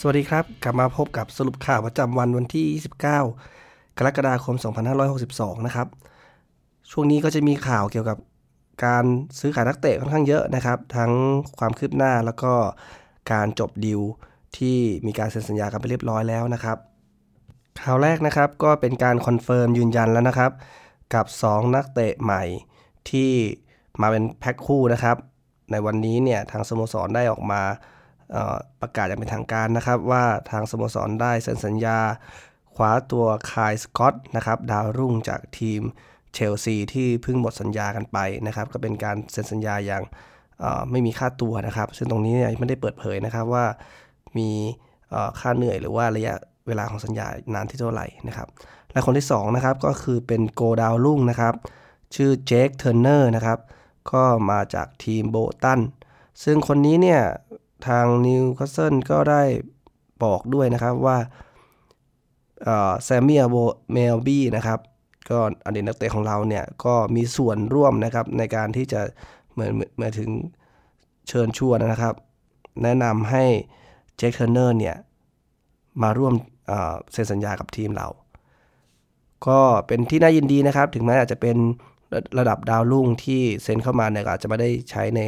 สวัสดีครับ กลับมาพบกับสรุปข่าวประจำวันวันที่ 29 กรกฎาคม 2562 นะครับ ช่วงนี้ก็จะมีข่าวเกี่ยวกับการซื้อขายนักเตะค่อนข้างเยอะนะครับ ทั้งความคืบหน้าแล้วก็การจบดีลที่มีการเซ็นสัญญากันไปเรียบร้อยแล้วนะครับ ข่าวแรกนะครับก็เป็นการ confirm ยืนยันแล้วนะครับ กับ 2 นักเตะใหม่ที่มาเป็นแพ็คคู่นะครับ ในวันนี้เนี่ยทางสโมสรได้ออกมา ประกาศอย่างเป็นทางการนะครับว่าทางสโมสรได้เซ็นสัญญาคว้าตัวคายสกอตนะครับดาวรุ่งจากทีมเชลซีที่เพิ่งหมดสัญญากันไปนะครับ ก็เป็นการเซ็นสัญญาอย่างไม่มีค่าตัวนะครับ ซึ่งตรงนี้เนี่ยไม่ได้เปิดเผยนะครับว่ามีค่าเหนื่อยหรือว่าระยะเวลาของสัญญานานที่เท่าไหร่นะครับและคนที่2นะครับก็คือเป็นโกดาวรุ่งนะครับ ชื่อเจคเทอร์เนอร์นะครับก็มาจากทีมโบลตันซึ่งคนนี้เนี่ย ทางนิวคาสเซิลก็ได้บอกด้วยนะครับว่าแซมมี่อเมโอบีนะครับก็อดีตนักเตะของเราเนี่ยก็มีส่วนร่วมนะครับในการที่จะเหมือนเหมือนถึงเชิญชวนนะครับ แนะนำให้เจคเทอร์เนอร์เนี่ยมาร่วมเซ็นสัญญากับทีมเรา ก็เป็นที่น่ายินดีนะครับ ถึงแม้อาจจะเป็นระดับดาวรุ่งที่เซ็นเข้ามาเนี่ยอาจจะไม่ได้ใช้ใน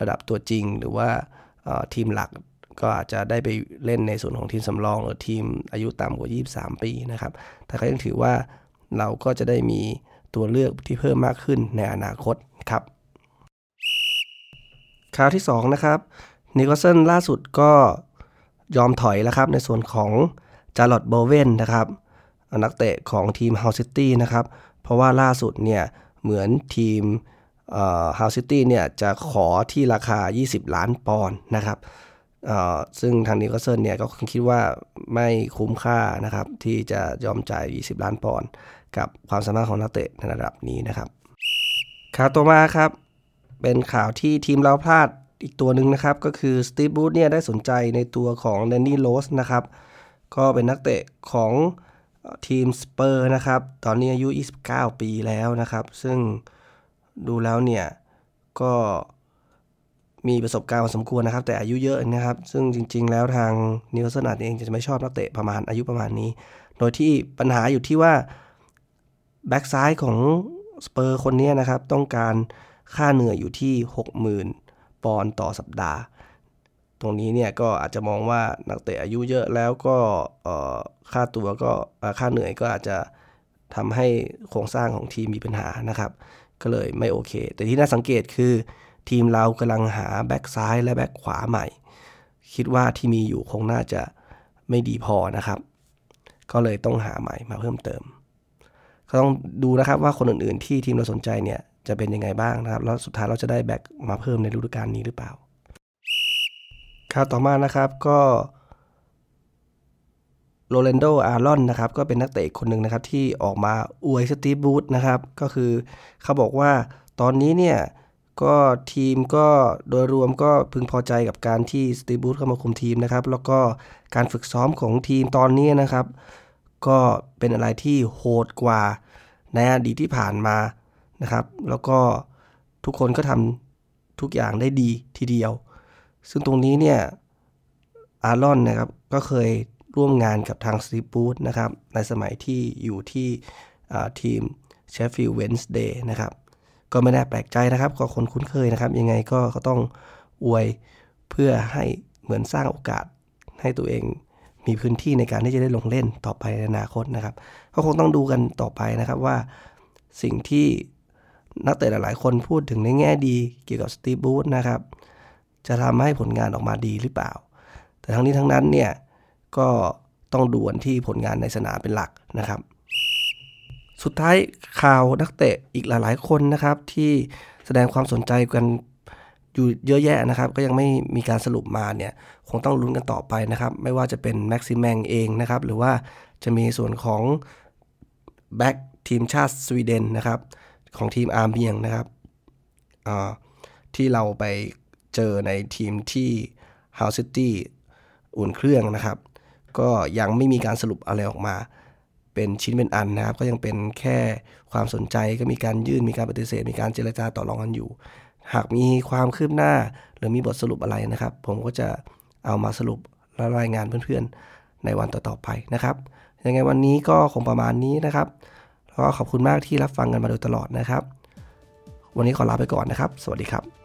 ระดับตัวจริงหรือว่า ทีมหลักก็อาจจะได้ไปเล่นในส่วนของทีมสำรอง หรือทีมอายุต่ำกว่า 23 ปีนะครับ แต่ก็ยังถือว่าเราก็จะได้มีตัวเลือกที่เพิ่มมากขึ้นในอนาคตครับ ข่าวที่ 2 นะครับนิโคลสันล่าสุดก็ยอมถอยแล้วครับในส่วนของจาร์ร็อด โบเวนนะครับนักเตะของทีมฮัลล์ซิตี้นะครับ เพราะว่าล่าสุดเนี่ยเหมือนทีม ฮัลล์ซิตี้เนี่ยจะขอที่ราคา 20 ล้านปอนด์นะครับซึ่งทางนิวคาสเซิลเนี่ยก็คิดว่าไม่คุ้มค่านะครับที่จะยอมจ่าย 20 ล้านปอนด์กับความสามารถของนักเตะในระดับนี้นะครับ ข่าวต่อมาครับ เป็นข่าวที่ทีมเราพลาดอีกตัวหนึ่งนะครับก็คือสตีฟ บรูซเนี่ยได้สนใจในตัวของแดนนี่โรสนะครับก็เป็นนักเตะของทีมสเปอร์นะครับตอนนี้อายุ 29 ปีแล้วนะครับ ซึ่ง ดูแล้วเนี่ยก็มีประสบการณ์พอสมควรนะครับ แต่อายุเยอะนะครับ ซึ่งจริง ๆ แล้วทางนิวคาสเซิลเองจะไม่ชอบนักเตะประมาณอายุประมาณนี้ โดยที่ปัญหาอยู่ที่ว่าแบ็กซ้ายของสเปอร์คนนี้นะครับ ต้องการค่าเหนื่อยอยู่ที่ 60,000 ปอนด์ต่อสัปดาห์ ตรงนี้เนี่ยก็อาจจะมองว่านักเตะอายุเยอะแล้วก็ค่าตัวก็ค่าเหนื่อยก็อาจจะทำให้โครงสร้างของทีมมีปัญหานะครับ ก็เลยไม่โอเค แต่ที่น่าสังเกตคือ ทีมเรากำลังหาแบ็กซ้ายและแบ็กขวาใหม่ คิดว่าที่มีอยู่คงน่าจะไม่ดีพอนะครับ ก็เลยต้องหาใหม่มาเพิ่มเติม ก็ต้องดูนะครับว่าคนอื่นๆ ที่ทีมเราสนใจเนี่ยจะเป็นยังไงบ้างนะครับ แล้วสุดท้ายเราจะได้แบ็กมาเพิ่มในฤดูกาลนี้หรือเปล่าข่าวต่อมานะครับก็ โรเลนโด อารอน นะครับ ก็เป็นนักเตะคนหนึ่งนะครับ ที่ออกมาอวยสตีบูธนะครับ ก็คือเขาบอกว่าตอนนี้เนี่ย ก็ทีมก็โดยรวมก็พึงพอใจกับการที่สตีบูธเข้ามาคุมทีมนะครับ แล้วก็การฝึกซ้อมของทีมตอนนี้นะครับ ก็เป็นอะไรที่โหดกว่าในอดีตที่ผ่านมานะครับ แล้วก็ทุกคนก็ทำทุกอย่างได้ดีทีเดียว ซึ่งตรงนี้เนี่ย อารอนนะครับ ก็เคย ร่วมงานกับทางสตีฟ บรูซนะครับ ในสมัยที่อยู่ที่ทีมเชฟฟิลด์เวนส์เดย์นะครับ ก็ไม่น่าแปลกใจนะครับก็คนคุ้นเคยนะครับ ยังไงก็เขาต้องอวยเพื่อให้เหมือนสร้างโอกาสให้ตัวเองมีพื้นที่ในการที่จะได้ลงเล่นต่อไปในอนาคตนะครับ ก็คงต้องดูกันต่อไปนะครับว่าสิ่งที่นักเตะหลายๆ คนพูดถึงในแง่ดีเกี่ยวกับสตีบูธนะครับ จะทำให้ผลงานออกมาดีหรือเปล่า แต่ทั้งนี้ทั้งนั้นเนี่ย ก็ต้องดูวันที่ผลงานในสนามเป็นหลักนะครับ สุดท้ายข่าวนักเตะอีกหลายๆ คนนะครับที่แสดงความสนใจกันอยู่เยอะแยะนะครับ ก็ยังไม่มีการสรุปมาเนี่ยคงต้องลุ้นกันต่อไปนะครับ ไม่ว่าจะเป็นแม็กซิแมงเองนะครับ หรือว่าจะมีส่วนของแบ็กทีมชาติสวีเดนนะครับ ของทีมอาเมียงส์นะครับที่เราไปเจอในทีมที่ฮัลล์ซิตี้อุ่นเครื่องนะครับ ก็ยังไม่มีการสรุปอะไรออกมา เป็นชิ้นเป็นอันนะครับ ก็ยังเป็นแค่ความสนใจก็มีการยื่นมีการปฏิเสธ มีการเจรจาต่อรองกันอยู่ หากมีความคืบหน้าหรือมีบทสรุปอะไรนะครับ ผมก็จะเอามาสรุปและรายงานเพื่อนๆ ในวันต่อๆไปนะครับยังไงวันนี้ก็คงประมาณนี้นะครับแล้วก็ขอบคุณมากที่รับฟังกันมาโดยตลอดนะครับ วันนี้ขอลาไปก่อนนะครับ สวัสดีครับ